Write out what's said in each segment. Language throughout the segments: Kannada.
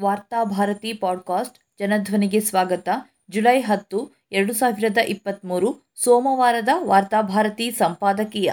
ವಾರ್ತಾಭಾರತಿ ಪಾಡ್ಕಾಸ್ಟ್ ಜನಧ್ವನಿಗೆ ಸ್ವಾಗತ. ಜುಲೈ ಹತ್ತು, ಎರಡು ಸಾವಿರದ ಇಪ್ಪತ್ತ್ಮೂರು ಸೋಮವಾರದ ವಾರ್ತಾಭಾರತಿ ಸಂಪಾದಕೀಯ.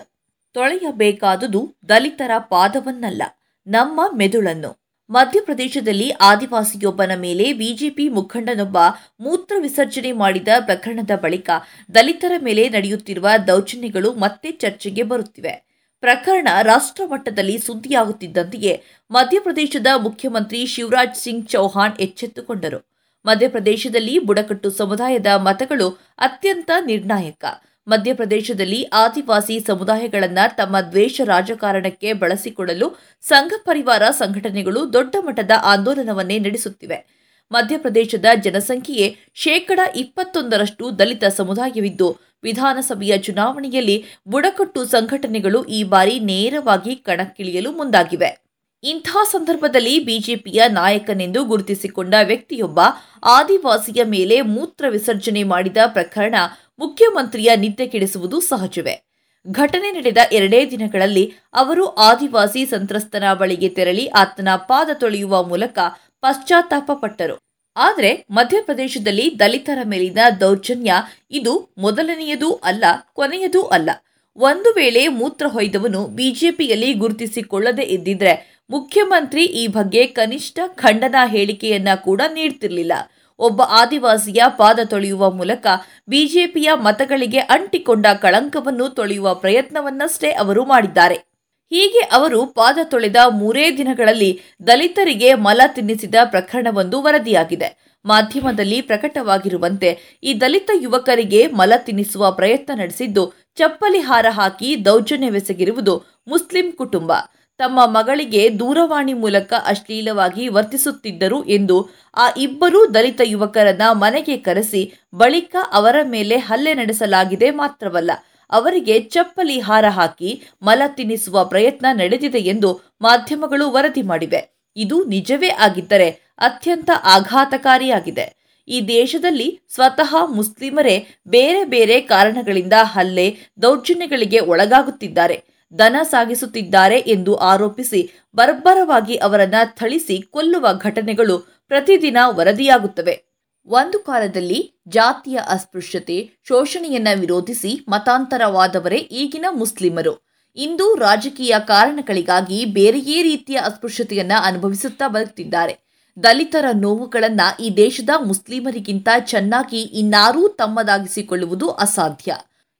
ತೊಳೆಯಬೇಕಾದುದು ದಲಿತರ ಪಾದವನ್ನಲ್ಲ, ನಮ್ಮ ಮೆದುಳನ್ನು. ಮಧ್ಯಪ್ರದೇಶದಲ್ಲಿ ಆದಿವಾಸಿಯೊಬ್ಬನ ಮೇಲೆ ಬಿಜೆಪಿ ಮುಖಂಡನೊಬ್ಬ ಮೂತ್ರ ವಿಸರ್ಜನೆ ಮಾಡಿದ ಪ್ರಕರಣದ ಬಳಿಕ ದಲಿತರ ಮೇಲೆ ನಡೆಯುತ್ತಿರುವ ದೌರ್ಜನ್ಯಗಳು ಮತ್ತೆ ಚರ್ಚೆಗೆ ಬರುತ್ತಿವೆ. ಪ್ರಕರಣ ರಾಷ್ಟ್ರ ಮಟ್ಟದಲ್ಲಿ ಸುದ್ದಿಯಾಗುತ್ತಿದ್ದಂತೆಯೇ ಮಧ್ಯಪ್ರದೇಶದ ಮುಖ್ಯಮಂತ್ರಿ ಶಿವರಾಜ್ ಸಿಂಗ್ ಚೌಹಾಣ್ ಎಚ್ಚೆತ್ತುಕೊಂಡರು. ಮಧ್ಯಪ್ರದೇಶದಲ್ಲಿ ಬುಡಕಟ್ಟು ಸಮುದಾಯದ ಮತಗಳು ಅತ್ಯಂತ ನಿರ್ಣಾಯಕ. ಮಧ್ಯಪ್ರದೇಶದಲ್ಲಿ ಆದಿವಾಸಿ ಸಮುದಾಯಗಳನ್ನು ತಮ್ಮ ದ್ವೇಷ ರಾಜಕಾರಣಕ್ಕೆ ಬಳಸಿಕೊಳ್ಳಲು ಸಂಘ ಪರಿವಾರ ಸಂಘಟನೆಗಳು ದೊಡ್ಡ ಮಟ್ಟದ ಆಂದೋಲನವನ್ನೇ ನಡೆಸುತ್ತಿವೆ. ಮಧ್ಯಪ್ರದೇಶದ ಜನಸಂಖ್ಯೆಯೇ ಶೇಕಡ ಇಪ್ಪತ್ತೊಂದರಷ್ಟು ದಲಿತ ಸಮುದಾಯವಿದ್ದು ವಿಧಾನಸಭೆಯ ಚುನಾವಣೆಯಲ್ಲಿ ಬುಡಕಟ್ಟು ಸಂಘಟನೆಗಳು ಈ ಬಾರಿ ನೇರವಾಗಿ ಕಣಕ್ಕಿಳಿಯಲು ಮುಂದಾಗಿವೆ. ಇಂಥ ಸಂದರ್ಭದಲ್ಲಿ ಬಿಜೆಪಿಯ ನಾಯಕನೆಂದು ಗುರುತಿಸಿಕೊಂಡ ವ್ಯಕ್ತಿಯೊಬ್ಬ ಆದಿವಾಸಿಯ ಮೇಲೆ ಮೂತ್ರ ವಿಸರ್ಜನೆ ಮಾಡಿದ ಪ್ರಕರಣ ಮುಖ್ಯಮಂತ್ರಿಯ ನಿದ್ದೆ ಕೆಡಿಸುವುದು ಸಹಜವೇ. ಘಟನೆ ನಡೆದ ಎರಡೇ ದಿನಗಳಲ್ಲಿ ಅವರು ಆದಿವಾಸಿ ಸಂತ್ರಸ್ತನ ಬಳಿಗೆ ತೆರಳಿ ಆತನ ಪಾದ ತೊಳೆಯುವ ಮೂಲಕ ಪಶ್ಚಾತ್ತಾಪ ಪಟ್ಟರು ಆದರೆ ಮಧ್ಯಪ್ರದೇಶದಲ್ಲಿ ದಲಿತರ ಮೇಲಿನ ದೌರ್ಜನ್ಯ ಇದು ಮೊದಲನೆಯದೂ ಅಲ್ಲ, ಕೊನೆಯದೂ ಅಲ್ಲ. ಒಂದು ವೇಳೆ ಮೂತ್ರ ಹೊಯ್ದವನು ಬಿಜೆಪಿಯಲ್ಲಿ ಗುರುತಿಸಿಕೊಳ್ಳದೇ ಇದ್ದಿದ್ರೆ ಮುಖ್ಯಮಂತ್ರಿ ಈ ಬಗ್ಗೆ ಕನಿಷ್ಠ ಖಂಡನಾ ಹೇಳಿಕೆಯನ್ನ ಕೂಡ ನೀಡ್ತಿರ್ಲಿಲ್ಲ. ಒಬ್ಬ ಆದಿವಾಸಿಯ ಪಾದ ತೊಳೆಯುವ ಮೂಲಕ ಬಿಜೆಪಿಯ ಮತಗಳಿಗೆ ಅಂಟಿಕೊಂಡ ಕಳಂಕವನ್ನು ತೊಳೆಯುವ ಪ್ರಯತ್ನವನ್ನಷ್ಟೇ ಅವರು ಮಾಡಿದ್ದಾರೆ. ಹೀಗೆ ಅವರು ಪಾದ ತೊಳೆದ ಮೂರೇ ದಿನಗಳಲ್ಲಿ ದಲಿತರಿಗೆ ಮಲ ತಿನ್ನಿಸಿದ ಪ್ರಕರಣವೊಂದು ವರದಿಯಾಗಿದೆ. ಮಾಧ್ಯಮದಲ್ಲಿ ಪ್ರಕಟವಾಗಿರುವಂತೆ ಈ ದಲಿತ ಯುವಕರಿಗೆ ಮಲ ತಿನ್ನಿಸುವ ಪ್ರಯತ್ನ ನಡೆಸಿದ್ದು ಚಪ್ಪಲಿ ಹಾರ ಹಾಕಿ ದೌರ್ಜನ್ಯವೆಸಗಿರುವುದು ಮುಸ್ಲಿಂ ಕುಟುಂಬ. ತಮ್ಮ ಮಗಳಿಗೆ ದೂರವಾಣಿ ಮೂಲಕ ಅಶ್ಲೀಲವಾಗಿ ವರ್ತಿಸುತ್ತಿದ್ದರು ಎಂದು ಆ ಇಬ್ಬರೂ ದಲಿತ ಯುವಕರನ್ನ ಮನೆಗೆ ಕರೆಸಿ ಬಳಿಕ ಅವರ ಮೇಲೆ ಹಲ್ಲೆ ನಡೆಸಲಾಗಿದೆ ಮಾತ್ರವಲ್ಲ ಅವರಿಗೆ ಚಪ್ಪಲಿ ಹಾರ ಹಾಕಿ ಮಲ ತಿನ್ನಿಸುವ ಪ್ರಯತ್ನ ನಡೆದಿದೆ ಎಂದು ಮಾಧ್ಯಮಗಳು ವರದಿ ಮಾಡಿವೆ. ಇದು ನಿಜವೇ ಆಗಿದ್ದರೆ ಅತ್ಯಂತ ಆಘಾತಕಾರಿಯಾಗಿದೆ. ಈ ದೇಶದಲ್ಲಿ ಸ್ವತಃ ಮುಸ್ಲಿಮರೇ ಬೇರೆ ಬೇರೆ ಕಾರಣಗಳಿಂದ ಹಲ್ಲೆ, ದೌರ್ಜನ್ಯಗಳಿಗೆ ಒಳಗಾಗುತ್ತಿದ್ದಾರೆ. ದನ ಸಾಗಿಸುತ್ತಿದ್ದಾರೆ ಎಂದು ಆರೋಪಿಸಿ ಬರ್ಬರವಾಗಿ ಅವರನ್ನ ಥಳಿಸಿ ಕೊಲ್ಲುವ ಘಟನೆಗಳು ಪ್ರತಿದಿನ ವರದಿಯಾಗುತ್ತವೆ. ಒಂದು ಕಾಲದಲ್ಲಿ ಜಾತಿಯ ಅಸ್ಪೃಶ್ಯತೆ, ಶೋಷಣೆಯನ್ನ ವಿರೋಧಿಸಿ ಮತಾಂತರವಾದವರೇ ಈಗಿನ ಮುಸ್ಲಿಮರು. ಇಂದು ರಾಜಕೀಯ ಕಾರಣಗಳಿಗಾಗಿ ಬೇರೆಯೇ ರೀತಿಯ ಅಸ್ಪೃಶ್ಯತೆಯನ್ನ ಅನುಭವಿಸುತ್ತಾ ಬರುತ್ತಿದ್ದಾರೆ. ದಲಿತರ ನೋವುಗಳನ್ನ ಈ ದೇಶದ ಮುಸ್ಲಿಮರಿಗಿಂತ ಚೆನ್ನಾಗಿ ಇನ್ನಾರೂ ತಮ್ಮದಾಗಿಸಿಕೊಳ್ಳುವುದು ಅಸಾಧ್ಯ.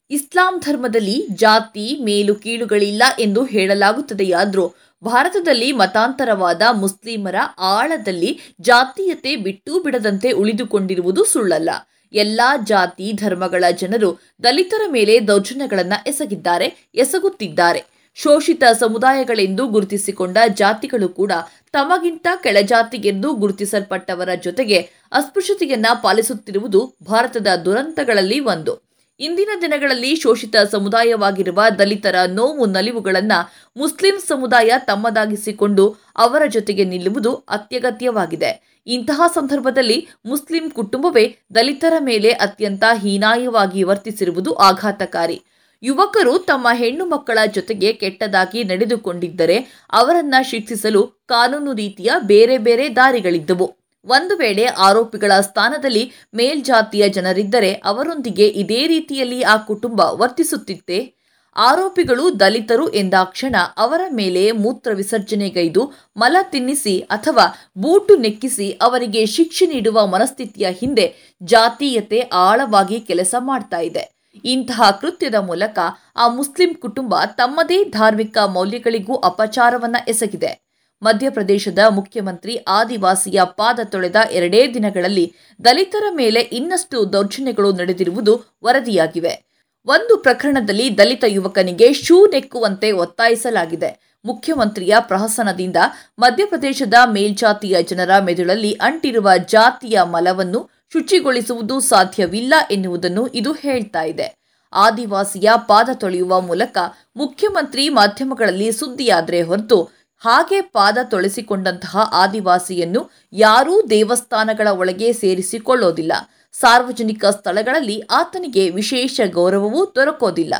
ಇಸ್ಲಾಂ ಧರ್ಮದಲ್ಲಿ ಜಾತಿ, ಮೇಲು, ಕೀಳುಗಳಿಲ್ಲ ಎಂದು ಹೇಳಲಾಗುತ್ತದೆಯಾದರೂ ಭಾರತದಲ್ಲಿ ಮತಾಂತರವಾದ ಮುಸ್ಲಿಮರ ಆಳದಲ್ಲಿ ಜಾತೀಯತೆ ಬಿಟ್ಟು ಬಿಡದಂತೆ ಉಳಿದುಕೊಂಡಿರುವುದು ಸುಳ್ಳಲ್ಲ. ಎಲ್ಲ ಜಾತಿ ಧರ್ಮಗಳ ಜನರು ದಲಿತರ ಮೇಲೆ ದೌರ್ಜನ್ಯಗಳನ್ನು ಎಸಗಿದ್ದಾರೆ, ಎಸಗುತ್ತಿದ್ದಾರೆ. ಶೋಷಿತ ಸಮುದಾಯಗಳೆಂದು ಗುರುತಿಸಿಕೊಂಡ ಜಾತಿಗಳು ಕೂಡ ತಮಗಿಂತ ಕೆಳಜಾತಿಗೆಂದು ಗುರುತಿಸಲ್ಪಟ್ಟವರ ಜೊತೆಗೆ ಅಸ್ಪೃಶ್ಯತೆಯನ್ನ ಪಾಲಿಸುತ್ತಿರುವುದು ಭಾರತದ ದುರಂತಗಳಲ್ಲಿ ಒಂದು. ಇಂದಿನ ದಿನಗಳಲ್ಲಿ ಶೋಷಿತ ಸಮುದಾಯವಾಗಿರುವ ದಲಿತರ ನೋವು ನಲಿವುಗಳನ್ನು ಮುಸ್ಲಿಂ ಸಮುದಾಯ ತಮ್ಮದಾಗಿಸಿಕೊಂಡು ಅವರ ಜೊತೆಗೆ ನಿಲ್ಲುವುದು ಅತ್ಯಗತ್ಯವಾಗಿದೆ. ಇಂತಹ ಸಂದರ್ಭದಲ್ಲಿ ಮುಸ್ಲಿಂ ಕುಟುಂಬವೇ ದಲಿತರ ಮೇಲೆ ಅತ್ಯಂತ ಹೀನಾಯವಾಗಿ ವರ್ತಿಸಿರುವುದು ಆಘಾತಕಾರಿ. ಯುವಕರು ತಮ್ಮ ಹೆಣ್ಣು ಮಕ್ಕಳ ಜೊತೆಗೆ ಕೆಟ್ಟದಾಗಿ ನಡೆದುಕೊಂಡಿದ್ದರೆ ಅವರನ್ನ ಶಿಕ್ಷಿಸಲು ಕಾನೂನು ರೀತಿಯ ಬೇರೆ ಬೇರೆ ದಾರಿಗಳಿದ್ದವು. ಒಂದು ವೇಳೆ ಆರೋಪಿಗಳ ಸ್ಥಾನದಲ್ಲಿ ಮೇಲ್ಜಾತಿಯ ಜನರಿದ್ದರೆ ಅವರೊಂದಿಗೆ ಇದೇ ರೀತಿಯಲ್ಲಿ ಆ ಕುಟುಂಬ ವರ್ತಿಸುತ್ತಿತ್ತೆ. ಆರೋಪಿಗಳು ದಲಿತರು ಎಂದಾಕ್ಷಣ ಅವರ ಮೇಲೆ ಮೂತ್ರ ವಿಸರ್ಜನೆಗೈದು ಮಲ ತಿನ್ನಿಸಿ ಅಥವಾ ಬೂಟು ನೆಕ್ಕಿಸಿ ಅವರಿಗೆ ಶಿಕ್ಷೆ ನೀಡುವ ಮನಸ್ಥಿತಿಯ ಹಿಂದೆ ಜಾತೀಯತೆ ಆಳವಾಗಿ ಕೆಲಸ ಮಾಡ್ತಾ ಇದೆ. ಇಂತಹ ಕೃತ್ಯದ ಮೂಲಕ ಆ ಮುಸ್ಲಿಂ ಕುಟುಂಬ ತಮ್ಮದೇ ಧಾರ್ಮಿಕ ಮೌಲ್ಯಗಳಿಗೂ ಅಪಚಾರವನ್ನ ಎಸಗಿದೆ. ಮಧ್ಯಪ್ರದೇಶದ ಮುಖ್ಯಮಂತ್ರಿ ಆದಿವಾಸಿಯ ಪಾದ ತೊಳೆದ ಎರಡೇ ದಿನಗಳಲ್ಲಿ ದಲಿತರ ಮೇಲೆ ಇನ್ನಷ್ಟು ದೌರ್ಜನ್ಯಗಳು ನಡೆದಿರುವುದು ವರದಿಯಾಗಿವೆ. ಒಂದು ಪ್ರಕರಣದಲ್ಲಿ ದಲಿತ ಯುವಕನಿಗೆ ಶೂ ನೆಕ್ಕುವಂತೆ ಒತ್ತಾಯಿಸಲಾಗಿದೆ. ಮುಖ್ಯಮಂತ್ರಿಯ ಪ್ರಹಸನದಿಂದ ಮಧ್ಯಪ್ರದೇಶದ ಮೇಲ್ಜಾತಿಯ ಜನರ ಮೆದುಳಲ್ಲಿ ಅಂಟಿರುವ ಜಾತಿಯ ಮಲವನ್ನು ಶುಚಿಗೊಳಿಸುವುದು ಸಾಧ್ಯವಿಲ್ಲ ಎನ್ನುವುದನ್ನು ಇದು ಹೇಳ್ತಾ ಇದೆ. ಆದಿವಾಸಿಯ ಪಾದ ತೊಳೆಯುವ ಮೂಲಕ ಮುಖ್ಯಮಂತ್ರಿ ಮಾಧ್ಯಮಗಳಲ್ಲಿ ಸುದ್ದಿಯಾದರೆ ಹೊರತು ಹಾಗೆ ಪಾದ ತೊಳೆಸಿಕೊಂಡಂತಹ ಆದಿವಾಸಿಯನ್ನು ಯಾರೂ ದೇವಸ್ಥಾನಗಳ ಒಳಗೆ ಸೇರಿಸಿಕೊಳ್ಳೋದಿಲ್ಲ. ಸಾರ್ವಜನಿಕ ಸ್ಥಳಗಳಲ್ಲಿ ಆತನಿಗೆ ವಿಶೇಷ ಗೌರವವೂ ದೊರಕೋದಿಲ್ಲ.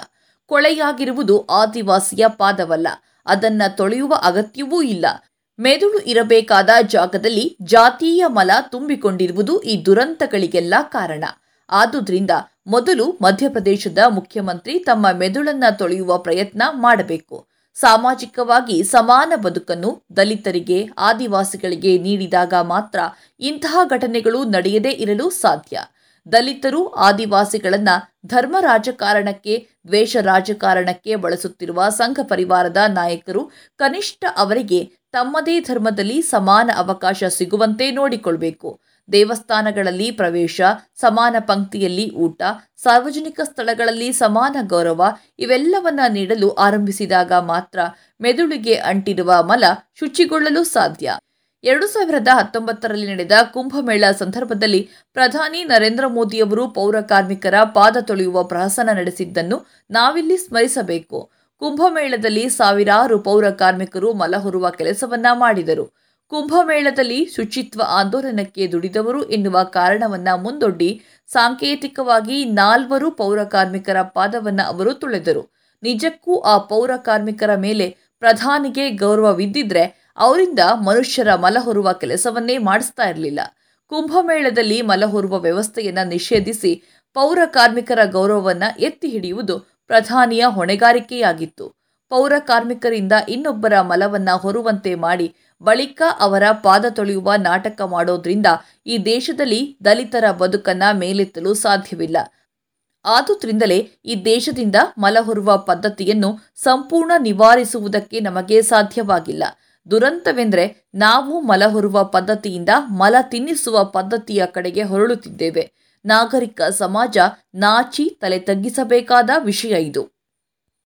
ಕೊಳೆಯಾಗಿರುವುದು ಆದಿವಾಸಿಯ ಪಾದವಲ್ಲ. ಅದನ್ನ ತೊಳೆಯುವ ಅಗತ್ಯವೂ ಇಲ್ಲ. ಮೆದುಳು ಇರಬೇಕಾದ ಜಾಗದಲ್ಲಿ ಜಾತೀಯ ಮಲ ತುಂಬಿಕೊಂಡಿರುವುದು ಈ ದುರಂತಗಳಿಗೆಲ್ಲ ಕಾರಣ. ಆದುದರಿಂದ ಮೊದಲು ಮಧ್ಯಪ್ರದೇಶದ ಮುಖ್ಯಮಂತ್ರಿ ತಮ್ಮ ಮೆದುಳನ್ನ ತೊಳೆಯುವ ಪ್ರಯತ್ನ ಮಾಡಬೇಕು. ಸಾಮಾಜಿಕವಾಗಿ ಸಮಾನ ಬದುಕನ್ನು ದಲಿತರಿಗೆ, ಆದಿವಾಸಿಗಳಿಗೆ ನೀಡಿದಾಗ ಮಾತ್ರ ಇಂತಹ ಘಟನೆಗಳು ನಡೆಯದೇ ಇರಲು ಸಾಧ್ಯ. ದಲಿತರು ಆದಿವಾಸಿಗಳನ್ನ ಧರ್ಮ ರಾಜಕಾರಣಕ್ಕೆ, ದ್ವೇಷ ರಾಜಕಾರಣಕ್ಕೆ ಬಳಸುತ್ತಿರುವ ಸಂಘ ಪರಿವಾರದ ನಾಯಕರು ಕನಿಷ್ಠ ಅವರಿಗೆ ತಮ್ಮದೇ ಧರ್ಮದಲ್ಲಿ ಸಮಾನ ಅವಕಾಶ ಸಿಗುವಂತೆ ನೋಡಿಕೊಳ್ಬೇಕು. ದೇವಸ್ಥಾನಗಳಲ್ಲಿ ಪ್ರವೇಶ, ಸಮಾನ ಪಂಕ್ತಿಯಲ್ಲಿ ಊಟ, ಸಾರ್ವಜನಿಕ ಸ್ಥಳಗಳಲ್ಲಿ ಸಮಾನ ಗೌರವ ಇವೆಲ್ಲವನ್ನ ನೀಡಲು ಆರಂಭಿಸಿದಾಗ ಮಾತ್ರ ಮೆದುಳಿಗೆ ಅಂಟಿರುವ ಮಲ ಶುಚಿಗೊಳ್ಳಲು ಸಾಧ್ಯ. ಎರಡು ಸಾವಿರದ ಹತ್ತೊಂಬತ್ತರಲ್ಲಿ ನಡೆದ ಕುಂಭಮೇಳ ಸಂದರ್ಭದಲ್ಲಿ ಪ್ರಧಾನಿ ನರೇಂದ್ರ ಮೋದಿಯವರು ಪೌರ ಕಾರ್ಮಿಕರ ಪಾದ ತೊಳೆಯುವ ಪ್ರಹಸನ ನಡೆಸಿದ್ದನ್ನು ನಾವಿಲ್ಲಿ ಸ್ಮರಿಸಬೇಕು. ಕುಂಭಮೇಳದಲ್ಲಿ ಸಾವಿರಾರು ಪೌರ ಕಾರ್ಮಿಕರು ಮಲ ಹೊರುವ ಕೆಲಸವನ್ನ ಮಾಡಿದರು. ಕುಂಭಮೇಳದಲ್ಲಿ ಶುಚಿತ್ವ ಆಂದೋಲನಕ್ಕೆ ದುಡಿದವರು ಎನ್ನುವ ಕಾರಣವನ್ನ ಮುಂದೊಡ್ಡಿ ಸಾಂಕೇತಿಕವಾಗಿ ನಾಲ್ವರು ಪೌರ ಕಾರ್ಮಿಕರ ಪಾದವನ್ನು ಅವರು ತುಳೆದರು. ನಿಜಕ್ಕೂ ಆ ಪೌರ ಕಾರ್ಮಿಕರ ಮೇಲೆ ಪ್ರಧಾನಿಗೆ ಗೌರವವಿದ್ದಿದ್ರೆ ಅವರಿಂದ ಮನುಷ್ಯರ ಮಲಹೊರುವ ಕೆಲಸವನ್ನೇ ಮಾಡಿಸ್ತಾ ಇರಲಿಲ್ಲ. ಕುಂಭಮೇಳದಲ್ಲಿ ಮಲಹೊರುವ ವ್ಯವಸ್ಥೆಯನ್ನು ನಿಷೇಧಿಸಿ ಪೌರ ಕಾರ್ಮಿಕರ ಗೌರವವನ್ನು ಎತ್ತಿ ಹಿಡಿಯುವುದು ಪ್ರಧಾನಿಯ ಹೊಣೆಗಾರಿಕೆಯಾಗಿತ್ತು. ಪೌರ ಕಾರ್ಮಿಕರಿಂದ ಇನ್ನೊಬ್ಬರ ಮಲವನ್ನ ಹೊರುವಂತೆ ಮಾಡಿ ಬಳಿಕ ಅವರ ಪಾದ ತೊಳೆಯುವ ನಾಟಕ ಮಾಡೋದ್ರಿಂದ ಈ ದೇಶದಲ್ಲಿ ದಲಿತರ ಬದುಕನ್ನ ಮೇಲೆತ್ತಲು ಸಾಧ್ಯವಿಲ್ಲ. ಆದುದರಿಂದಲೇ ಈ ದೇಶದಿಂದ ಮಲ ಹೊರುವ ಪದ್ಧತಿಯನ್ನು ಸಂಪೂರ್ಣ ನಿವಾರಿಸುವುದಕ್ಕೆ ನಮಗೆ ಸಾಧ್ಯವಾಗಿಲ್ಲ. ದುರಂತವೆಂದರೆ ನಾವು ಮಲ ಹೊರುವ ಪದ್ಧತಿಯಿಂದ ಮಲ ತಿನ್ನಿಸುವ ಪದ್ಧತಿಯ ಕಡೆಗೆ ಹೊರಳುತ್ತಿದ್ದೇವೆ. ನಾಗರಿಕ ಸಮಾಜ ನಾಚಿ ತಲೆ ತಗ್ಗಿಸಬೇಕಾದ ವಿಷಯ ಇದು.